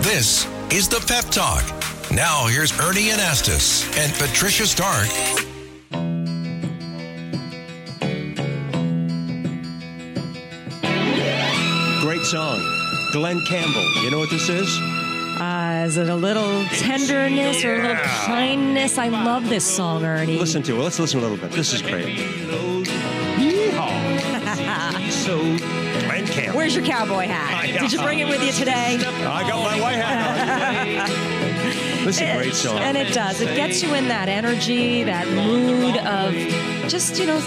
This is the Pep Talk. Now, here's Ernie Anastos and Patricia Stark. Great song. Glen Campbell. You know what this is? Uh, is it a little tenderness or a little kindness? I love this song, Ernie. Listen to it. Let's listen a little bit. This is great. Where's your cowboy hat? Did you bring it with you today? I got my white hat on. this is a great song. And it does. It gets you in that energy, that mood of just, you know,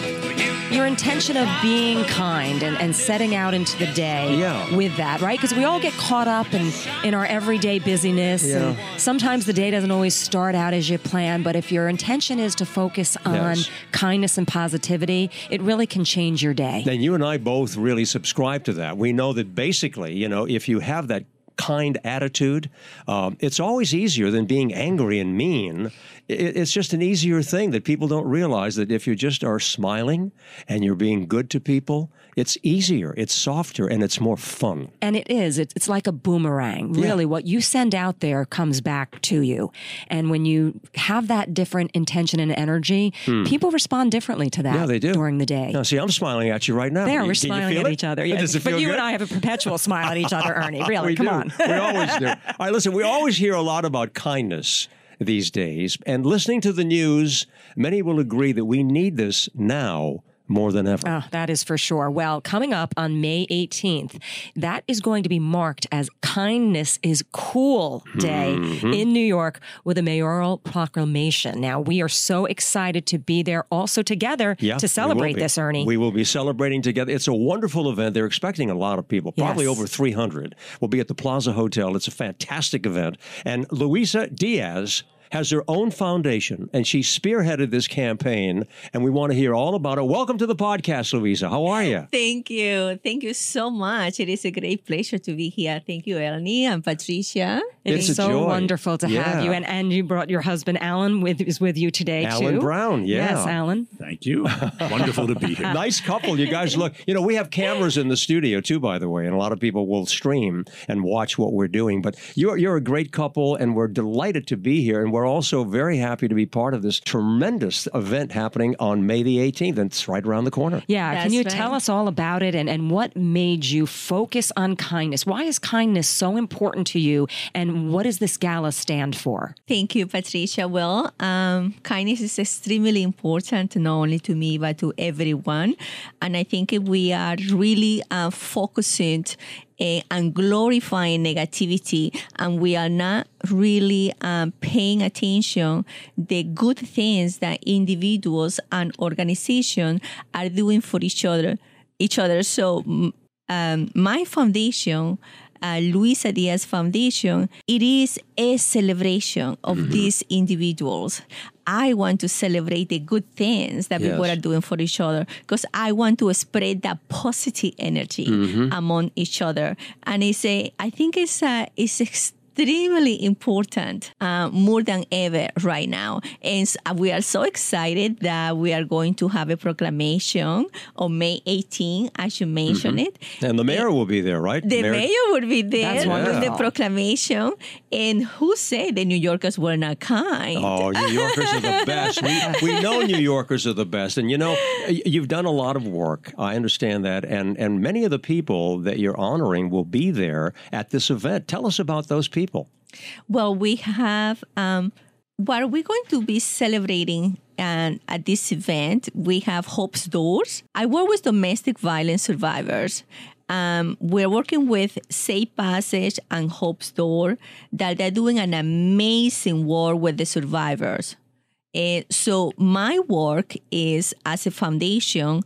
your intention of being kind and, and setting out into the day Yeah. with that, right? Because we all get caught up in, in our everyday busyness. And sometimes the day doesn't always start out as you plan, but if your intention is to focus on Yes. kindness and positivity, it really can change your day. And you and I both really subscribe to that. We know that basically, you know, if you have that kind attitude, um, it's always easier than being angry and mean. It, it's just an easier thing that people don't realize that if you just are smiling and you're being good to people, it's easier, it's softer, and it's more fun. And it is. It's, it's like a boomerang. Really, what you send out there comes back to you. And when you have that different intention and energy, people respond differently to that Hmm. Yeah, they do. during the day. Now, see, I'm smiling at you right now. There, You- we're smiling at it? each other. Yeah, Does it but you good? and I have a perpetual smile at each other, Ernie. Really, we come do. on. we always do. All right, listen, we always hear a lot about kindness these days. And listening to the news, many will agree that we need this now more than ever. Oh, that is for sure. Well, coming up on May 18th, that is going to be marked as Kindness is Cool Day Mm-hmm. in New York with a mayoral proclamation. Now, we are so excited to be there also together Yeah, to celebrate this, Ernie. We will be celebrating together. It's a wonderful event. They're expecting a lot of people, probably Yes. over 300. We'll be at the Plaza Hotel. It's a fantastic event. And Luisa Diaz has her own foundation, and she spearheaded this campaign, and we want to hear all about it. Welcome to the podcast, Luisa. How are you? Thank you. Thank you so much. It is a great pleasure to be here. Thank you, Elnie and Patricia. It It's is a so joy. wonderful to have you, and and you brought your husband Alan with is with you today Alan too. Brown, yeah. Yes, Alan. Thank you. Wonderful to be here. nice couple. You guys look. You know, we have cameras in the studio too, by the way, and a lot of people will stream and watch what we're doing. But you're you're a great couple, and we're delighted to be here. And we're also very happy to be part of this tremendous event happening on May the 18th, and it's right around the corner. Yeah, can you right. tell us all about it and, and what made you focus on kindness? Why is kindness so important to you? And what does this gala stand for? Thank you, Patricia. Well, um, kindness is extremely important, not only to me, but to everyone. And I think if we are really uh, focusing uh, and glorifying negativity, and we are not really um, paying attention the good things that individuals and organizations are doing for each other, each other. So, um, my foundation uh, Luisa Diaz Foundation, it is a celebration of these individuals. I want to celebrate the good things that people are doing for each other because I want to spread that positive energy among each other. And it's a, I think it's a, it's extremely important uh, more than ever right now. And s- we are so excited that we are going to have a proclamation on May 18, as you mentioned it. And the mayor will be there, right? The Mayor- mayor would be there That's with the proclamation. And who said the New Yorkers were not kind? Oh, New Yorkers are the best. We, we know New Yorkers are the best. And you know, you've done a lot of work. I understand that. And, and many of the people that you're honoring will be there at this event. Tell us about those people. Well, we have um, what we're going to be celebrating and at this event. We have Hope's Doors. I work with domestic violence survivors. Um, we're working with Safe Passage and Hope's Door that they're doing an amazing work with the survivors. Uh, so my work is as a foundation.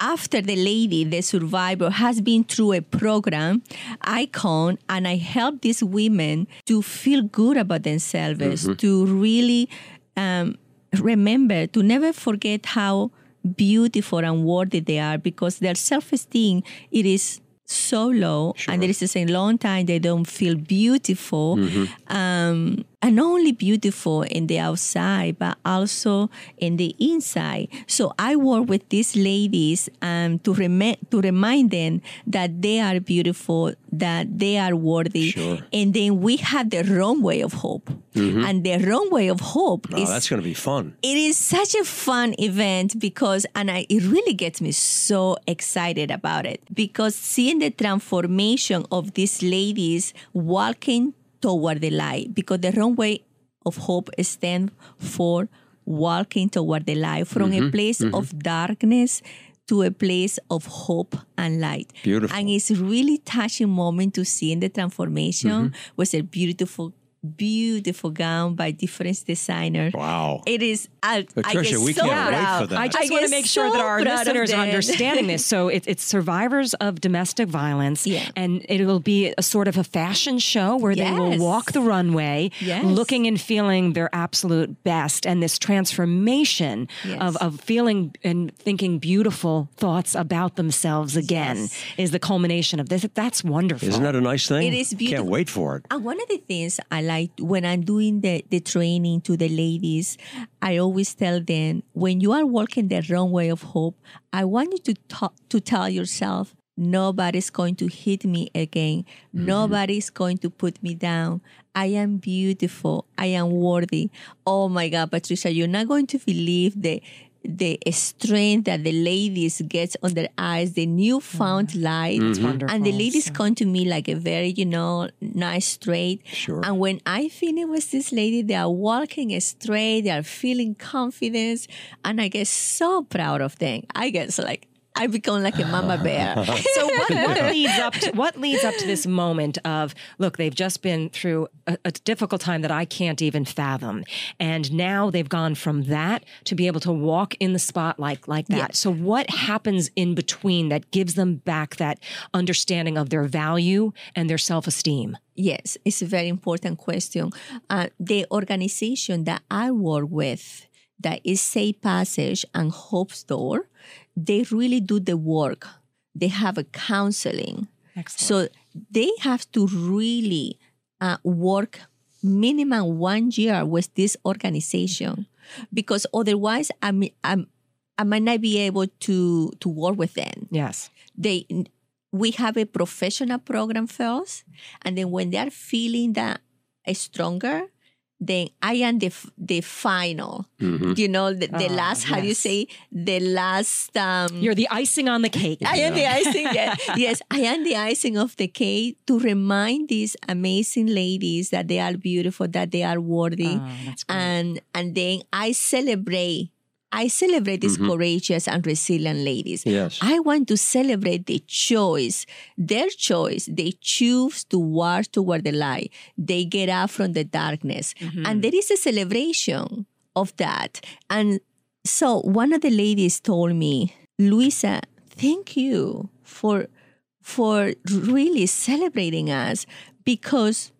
After the lady, the survivor, has been through a program, I come and I help these women to feel good about themselves, to really um, remember, to never forget how beautiful and worthy they are, because their self-esteem it is so low, and there is a long time they don't feel beautiful. Um, and not only beautiful in the outside, but also in the inside. So I work with these ladies um, to, rem- to remind them that they are beautiful, that they are worthy. Sure. And then we have the runway of hope. And the runway of hope Oh, is that's going to be fun. it is such a fun event because and I, it really gets me so excited about it because seeing the transformation of these ladies walking toward the light because the runway of hope stands for walking toward the light from a mm-hmm. place mm-hmm. of darkness to a place of hope and light. Beautiful. And it's really touching moment to see in the transformation mm-hmm. was a beautiful beautiful gown by different designers. Wow. It is. I, Patricia, I we so can't wait for that. I I just get want to make sure that our listeners are understanding this. So it, it's survivors of domestic violence, Yeah. and it will be a sort of a fashion show where they will walk the runway, Yes. looking and feeling their absolute best, and this transformation Yes. of, of feeling and thinking beautiful thoughts about themselves again Yes. is the culmination of this. That's wonderful. Isn't that a nice thing? It is beautiful. Can't beautiful. wait for it. And one of the things I like when I'm doing the, the training to the ladies, I always tell them when you are walking the runway of hope, I want you to talk, to tell yourself, nobody's going to hit me again. Mm-hmm. Nobody's going to put me down. I am beautiful. I am worthy. Oh my God, Patricia, you're not going to believe the the strength that the ladies get on their eyes, the newfound mm-hmm. light. Mm-hmm. wonderful. And the ladies come to me like a very, you know, nice straight. Sure. And when I finish with this lady, they are walking straight, they are feeling confidence, and I get so proud of them. I get so like I become like a mama bear. so what, what leads up to what leads up to this moment of look they've just been through a, a difficult time that i can't even fathom and now they've gone from that to be able to walk in the spotlight like that so what happens in between that gives them back that understanding of their value and their self-esteem Yes, it's a very important question. Uh, the organization that I work with, that is Safe Passage and Hope's Door, they really do the work. They have a counseling. Excellent. So they have to really uh, work minimum one year with this organization because otherwise I'm, I'm, I might not be able to, to work with them yes they we have a professional program first and then when they are feeling that stronger then i am the the final you know the, the Ah, last how do you say the last um you're the icing on the cake I am the icing. yeah. yes, I am the icing of the cake to remind these amazing ladies that they are beautiful, that they are worthy, Oh, and and then I celebrate. I celebrate these mm-hmm. courageous and resilient ladies. Yes. I want to celebrate the choice, their choice. They choose to walk toward the light. They get out from the darkness. Mm-hmm. And there is a celebration of that. And so one of the ladies told me, Luisa, thank you for for really celebrating us because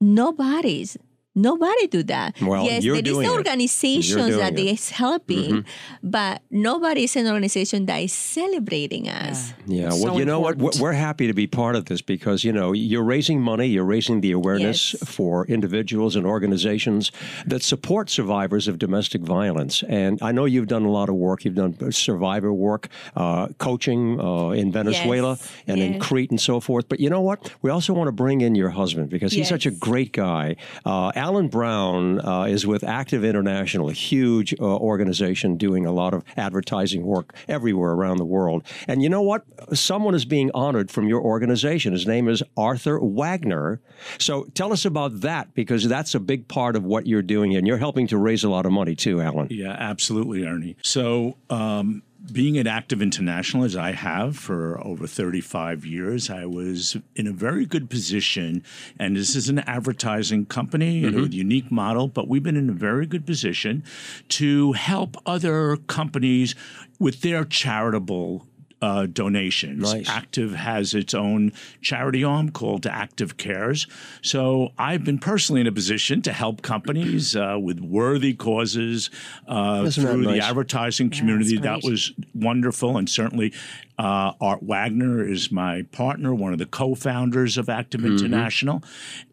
nobody's nobody do that. Well, yes, you're there is doing the organizations You're doing that it. Mm-hmm. helping, but nobody is an organization that is celebrating us. Yeah, well, So you know what? We're we're happy to be part of this because, you know, you're raising money, you're raising the awareness Yes. for individuals and organizations that support survivors of domestic violence. And I know you've done a lot of work. You've done survivor work, uh, coaching uh, in Venezuela Yes, and in. Crete and so forth. But you know what? We also want to bring in your husband because he's such a great guy. Uh, Alan Brown uh, is with Active International, a huge uh, organization doing a lot of advertising work everywhere around the world. And you know what? Someone is being honored from your organization. His name is Arthur Wagner. So tell us about that because that's a big part of what you're doing, and you're helping to raise a lot of money too, Alan. Yeah, absolutely, Ernie. So, um, being an Active International as I have for over 35 years, I was in a very good position. And this is an advertising company mm-hmm. with a unique model, but we've been in a very good position to help other companies with their charitable uh, donations. Nice. Active has its own charity arm called Active Cares. So I've been personally in a position to help companies uh, with worthy causes uh, Isn't that through the advertising community. that's That was wonderful. And certainly, uh, Art Wagner is my partner, one of the co founders of Active Mm-hmm. International.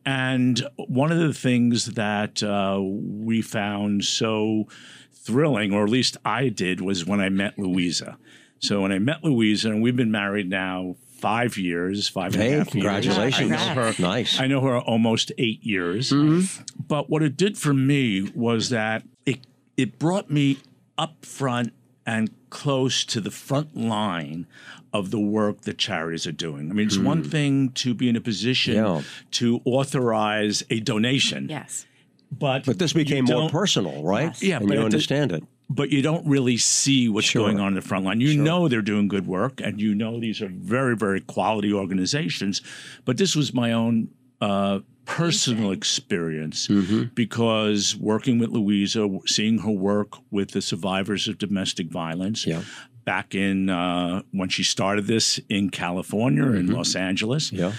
And one of the things that uh, we found so thrilling, or at least I did, was when I met Luisa. So when I met Luisa, and we've been married now five years, five and a Hey, half years. congratulations. I know her, Nice. I know her almost eight years. Mm-hmm. But what it did for me was that it it brought me up front and close to the front line of the work that charities are doing. I mean, it's one hmm. thing to be in a position Yeah. to authorize a donation, Yes. but But this became more personal, right? Yes. Yeah, and but you at the- understand it. But you don't really see what's Sure. going on in the front line. You know they're doing good work, and you know these are very, very quality organizations. But this was my own uh, personal experience Mm-hmm. because working with Luisa, seeing her work with the survivors of domestic violence. Yeah. Back in uh, when she started this in California in Los Angeles, Mm-hmm. Yeah.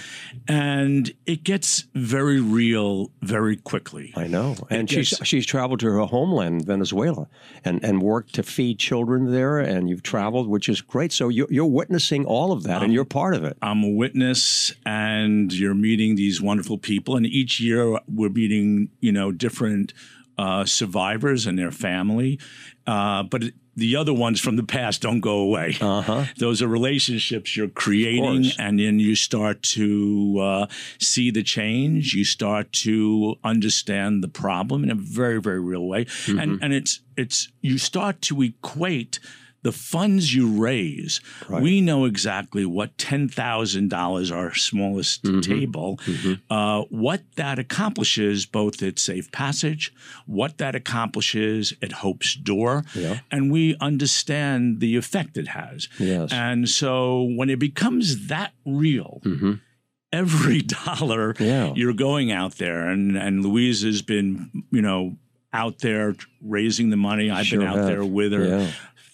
and it gets very real very quickly. I know, and It she's gets- she's traveled to her homeland, Venezuela, and and worked to feed children there. And you've traveled, which is great. So you're, you're witnessing all of that, Um, and you're part of it. I'm a witness, and you're meeting these wonderful people. And each year we're meeting, you know, different uh, survivors and their family. Uh, but it, the other ones from the past don't go away. Uh-huh. Those are relationships you're creating, and then you start to uh, see the change. You start to understand the problem in a very, very real way, Mm-hmm. and and it's it's you start to equate. The funds you raise, we know exactly what ten thousand dollars, our smallest Mm-hmm. table, uh, what that accomplishes both at Safe Passage, what that accomplishes at Hope's Door, Yeah. and we understand the effect it has. Yes. And so when it becomes that real, every dollar Mm-hmm. Yeah. you're going out there, and, and Louise has been, you know, out there raising the money. I've Sure been out have. there with her. Yeah.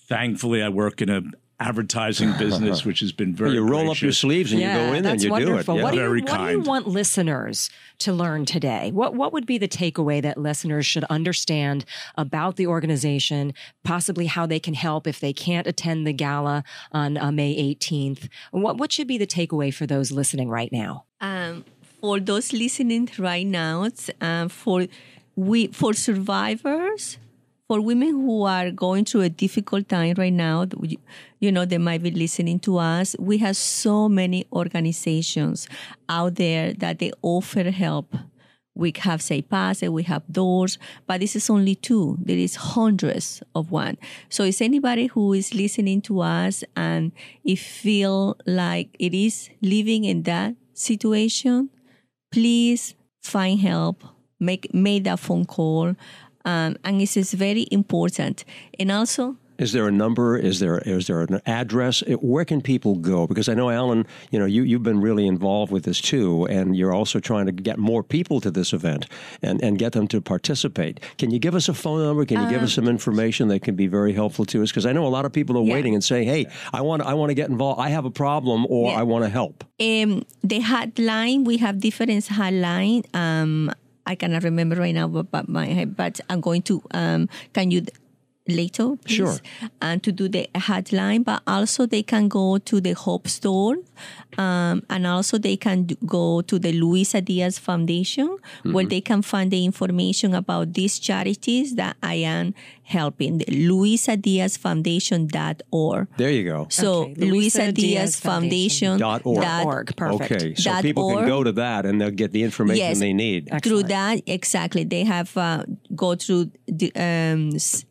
Thankfully, I work in a advertising business, which has been very you roll up your sleeves and you go in and you wonderful. do it. What, do you, Very what do you want listeners to learn today? What what would be the takeaway that listeners should understand about the organization, possibly how they can help if they can't attend the gala on uh, May 18th? What what should be the takeaway for those listening right now? um, for those listening right now, it's, uh, for we for survivors, for women who are going through a difficult time right now, you know, they might be listening to us. We have so many organizations out there that they offer help. We have Say Pass, we have Doors, but this is only two. There is hundreds of one. So is anybody who is listening to us and if feel like it is living in that situation, please find help. Make make that phone call, um, and this is very important. And also, Is there a number? Is there is there an address? Where can people go? Because I know Alan, you know, you you've been really involved with this too, and you're also trying to get more people to this event and and get them to participate. Can you give us a phone number? Can you give us some information that can be very helpful to us? Because I know a lot of people are Yeah. waiting and saying, "Hey, I want I want to get involved. I have a problem, or Yeah. I want to help." um, the hotline we have different hotline. Um, I cannot remember right now, but, but my. But I'm going to. Um, can you? Later, please, Sure. and to do the hotline, but also they can go to the Hope's Door, um, and also they can d- go to the Luisa Diaz Foundation, where they can find the information about these charities that I am helping. The LuisaDiazFoundation.org. There you go. So Okay, Luisa Luisa Diaz Diaz Foundation Dot org. Dot org. Perfect. Okay, so Dot people can go to that and they'll get the information Yes. they need. Through that, exactly, they have uh, go through the um, s-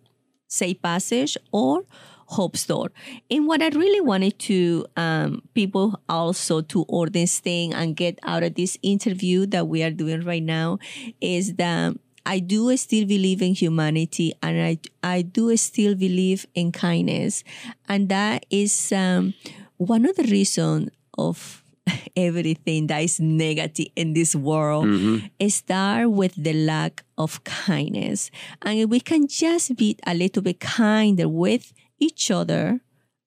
Say Passage or Hope's Door. And what I really wanted to um, people also to understand and get out of this interview that we are doing right now is that I do still believe in humanity and I, I do still believe in kindness. And that is um, one of the reasons of everything that is negative in this world mm-hmm. start with the lack of kindness. And if we can just be a little bit kinder with each other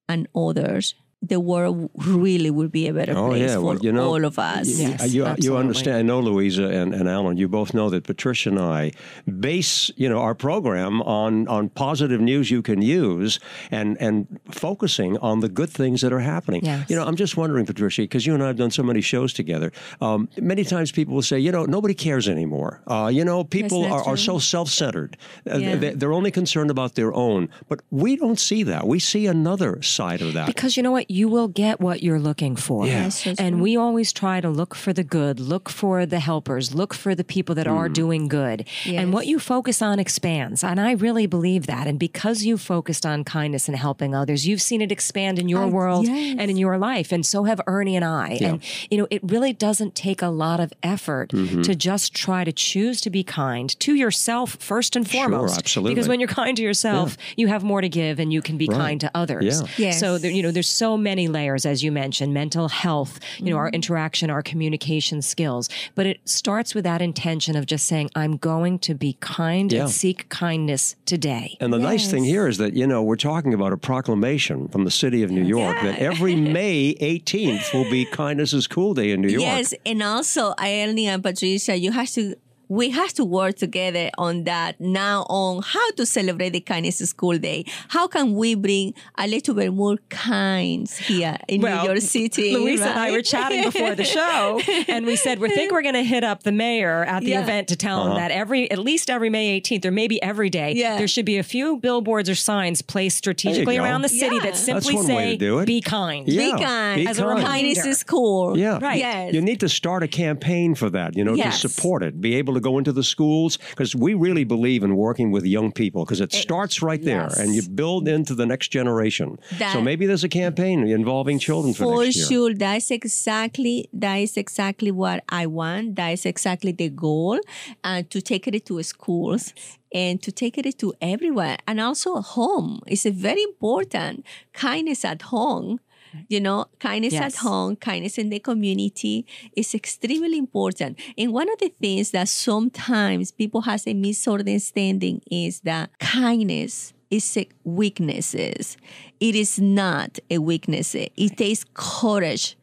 and others, the world really would be a better Oh, place yeah. for Well, you know, all of us. Yes, you, you understand. I know, Luisa and, and Alan, you both know that Patricia and I base, you know, our program on, on positive news you can use and, and focusing on the good things that are happening. Yes. You know, I'm just wondering, Patricia, because you and I have done so many shows together. Um, many times people will say, you know, nobody cares anymore. Uh, you know, people are, are so self-centered. Uh, Yeah. they- They're only concerned about their own. But we don't see that. We see another side of that. Because you know what? You will get what you're looking for. Yeah. Yes, And right. we always try to look for the good, look for the helpers, look for the people that Hmm. are doing good. And what you focus on expands. And I really believe that. And because you focused on kindness and helping others, you've seen it expand in your I- world yes. and in your life. And so have Ernie and I. And, you know, it really doesn't take a lot of effort Mm-hmm. to just try to choose to be kind to yourself first and foremost. absolutely. Because when you're kind to yourself, you have more to give and you can be kind to others. Yeah. Yes. So there, you know, there's so many layers, as you mentioned, mental health, you know, Mm-hmm. our interaction, our communication skills. But it starts with that intention of just saying, I'm going to be kind Yeah. and seek kindness today. And the nice thing here is that, you know, we're talking about a proclamation from the city of New York that every May 18th will be Kindness is Cool Day in New York. Yes, and also Ernie and Patricia, you have to we have to work together on that now on how to celebrate the kindness school day. How can we bring a little bit more kinds here in New York City? Luisa and I were chatting before the show, and we said we think we're going to hit up the mayor at the Yeah. event to tell him uh-huh. that every, at least every May 18th, or maybe every day, Yeah. there should be a few billboards or signs placed strategically around the city Yeah. that simply say, to do it. "Be kind." Yeah. Be kind. Be As a kind. reminder. Kindness is cool. Yeah. Right. Yes. You need to start a campaign for that, you know, Yes. to support it, be able to go into the schools, because we really believe in working with young people, because it starts right there, and you build into the next generation. so maybe there's a campaign involving children for, For sure, that's exactly that is exactly what I want. That is exactly the goal, and to take it to schools and to take it to everywhere, and also home. It's a very important kindness at home. You know, kindness at home, kindness in the community is extremely important. And one of the things that sometimes people has a misunderstanding is that kindness is a weaknesses. It is not a weakness. It takes courage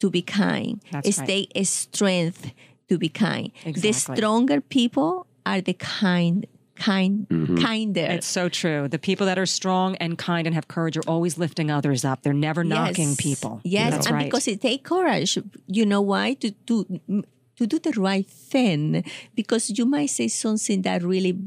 to be kind. That's it right. takes strength to be kind. The stronger people are the kind, kind, Mm-hmm. kinder. It's so true. The people that are strong and kind and have courage are always lifting others up. They're never knocking people. Yes, That's and right. because it takes courage. You know why? To do to do the right thing. Because you might say something that really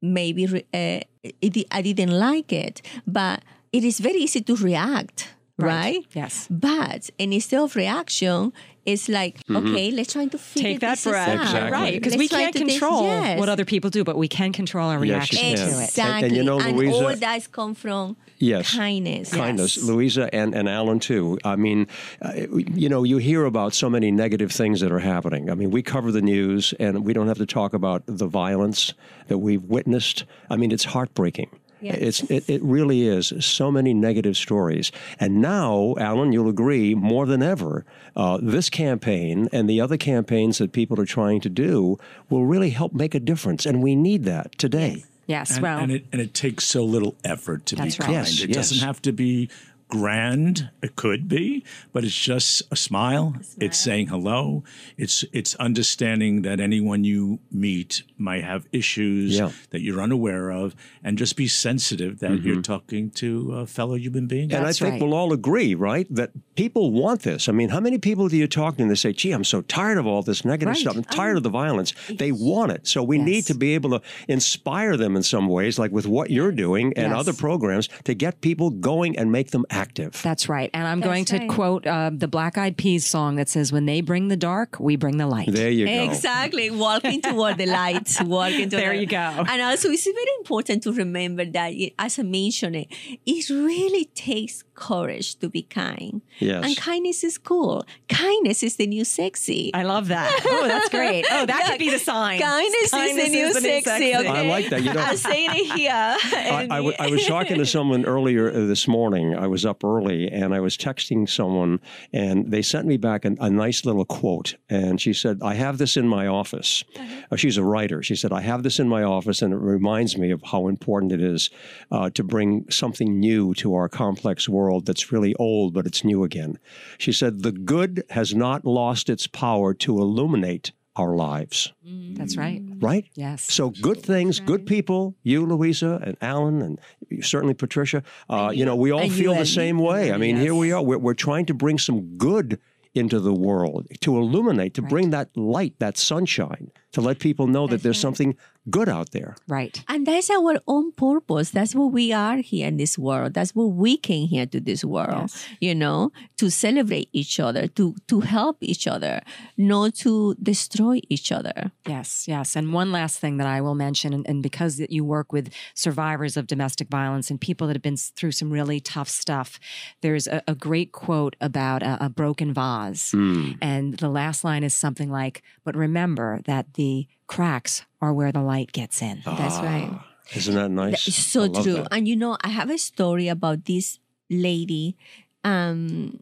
maybe uh, it, I didn't like it, but it is very easy to react, right? Yes. But instead of reaction, it's like okay, let's try to figure Take that this breath. out. Exactly. Right. Because we can't to take- control yes. what other people do, but we can control our Yes, reaction can. to it. Exactly, And you know, Luisa- all that come from Yes. kindness. kindness, Yes. Luisa and, and Alan too. I mean, uh, you know, you hear about so many negative things that are happening. I mean, we cover the news, and we don't have to talk about the violence that we've witnessed. I mean, it's heartbreaking. Yes. It's it, it really is so many negative stories, and now, Alan, you'll agree more than ever, uh, this campaign and the other campaigns that people are trying to do will really help make a difference, and we need that today. Yes. And, well, and it and it takes so little effort to be right. kind. Yes, it yes. doesn't have to be grand. It could be, but it's just a smile. It's saying hello. It's it's understanding that anyone you meet might have issues Yeah. that you're unaware of, and just be sensitive that you're mm-hmm. talking to a fellow human being. And I think right. we'll all agree, right, that people want this. I mean, how many people do you talk to and they say, gee, I'm so tired of all this negative Right. stuff. I'm oh, tired of the violence. They want it. So we need to be able to inspire them in some ways, like with what you're doing and Yes. other programs, to get people going and make them active. That's right. And I'm going to right. quote uh, the Black Eyed Peas song that says, When they bring the dark, we bring the light. there you go. Exactly, walking toward the light, walking toward There the- you go. And also, it's very important to remember that, it- as I mentioned, it, it really takes courage to be kind. Yes. And kindness is cool. Kindness is the new sexy. I love that. Oh, that's great. Oh, that could be the sign. Kindness, is the new sexy. Okay? I like that. You know- I'm saying it here. I, I w- I was talking to someone earlier uh, this morning. I was up early and I was texting someone, and they sent me back a, a nice little quote. And she said, I have this in my office. Uh, she's a writer. She said, I have this in my office, and it reminds me of how important it is uh, to bring something new to our complex world. World that's really old, but it's new again. She said, The good has not lost its power to illuminate our lives. That's right. Right? Yes. So good things, good people, you, Luisa, and Alan, and certainly Patricia, uh, you know, we all And feel the Ellie. same way. I mean, here we are. We're, we're trying to bring some good into the world, to illuminate, to bring that light, that sunshine, to let people know that there's something good out there. right. And that's our own purpose. That's what we are here in this world. That's what we came here to this world, you know, to celebrate each other, to to help each other, not to destroy each other. Yes, yes. And one last thing that I will mention, and, and because that you work with survivors of domestic violence and people that have been through some really tough stuff, there's a, a great quote about a, a broken vase. Hmm. And the last line is something like, But remember that the cracks are where the light gets in. That's right. Isn't that nice? It's so true. that. And you know, I have a story about this lady um,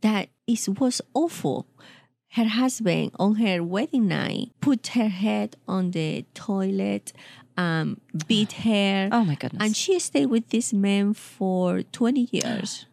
that is was awful. Her husband on her wedding night put her head on the toilet, um, beat her, Oh, my goodness. and she stayed with this man for twenty years.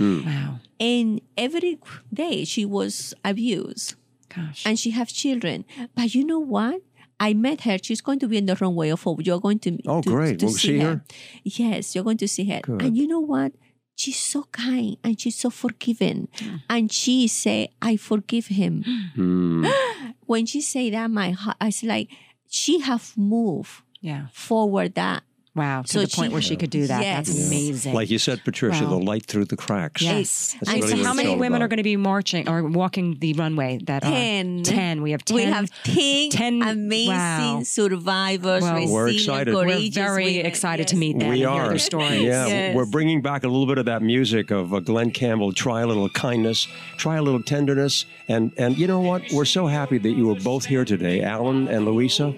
wow. And every day she was abused Gosh. and she have children. But you know what? I met her. She's going to be in the runway of hope. You're going to Oh, to- great. to We'll see her? Yes, you're going to see her. Good. And you know what? She's so kind and she's so forgiving. Mm. And she say, "I forgive him." Hmm. when she say that, my heart, I was like, she have moved yeah. forward that. Wow. To So the point she- where she could do that. That's Yes. amazing. Like you said, Patricia, Wow. the light through the cracks. Yes. That's And really so how many women about. are going to be marching or walking the runway? That are- Ten. ten. We have ten. we have 10, 10 amazing wow. survivors, Well, We're excited. We're very women. excited to meet them We and hear are. their stories. Yeah, Yes. we're bringing back a little bit of that music of uh, Glen Campbell. Try a little kindness, try a little tenderness, and and you know what? We're so happy that you were both here today, Alan and Luisa.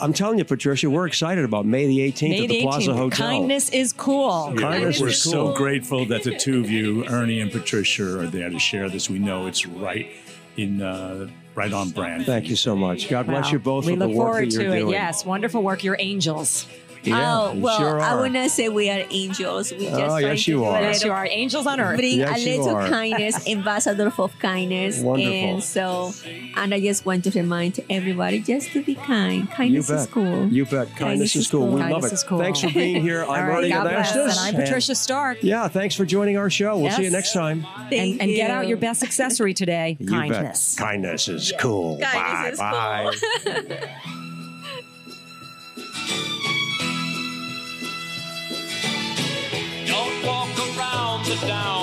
I'm telling you, Patricia, we're excited about May the 18th May at the the Plaza Hotel. Kindness is cool. Kindness We're is so grateful that the two of you, Ernie and Patricia, are there to share this. We know it's right in uh, right on brand. Thank you so much. God bless you both We for look the work forward that you're to it. doing. Yes, wonderful work. You're angels. Yeah, oh, well, sure I would not say we are angels. We just Oh, yes, to you do a are. Yes, little- you are angels on earth. Bring Yes, a you little are. kindness, ambassador of kindness. Wonderful. And so, and I just want to remind everybody just to be kind. Kindness is cool. You bet. Kindness, is cool. We love Kindness it. is cool. Thanks for being here. I'm All right, Ernie God. Anastos. And I'm Patricia Stark. Yeah, thanks for joining our show. We'll see you next time. Thank And, and get out your best accessory today. You Kindness. Bet. Kindness is cool. Kindness bye is bye. around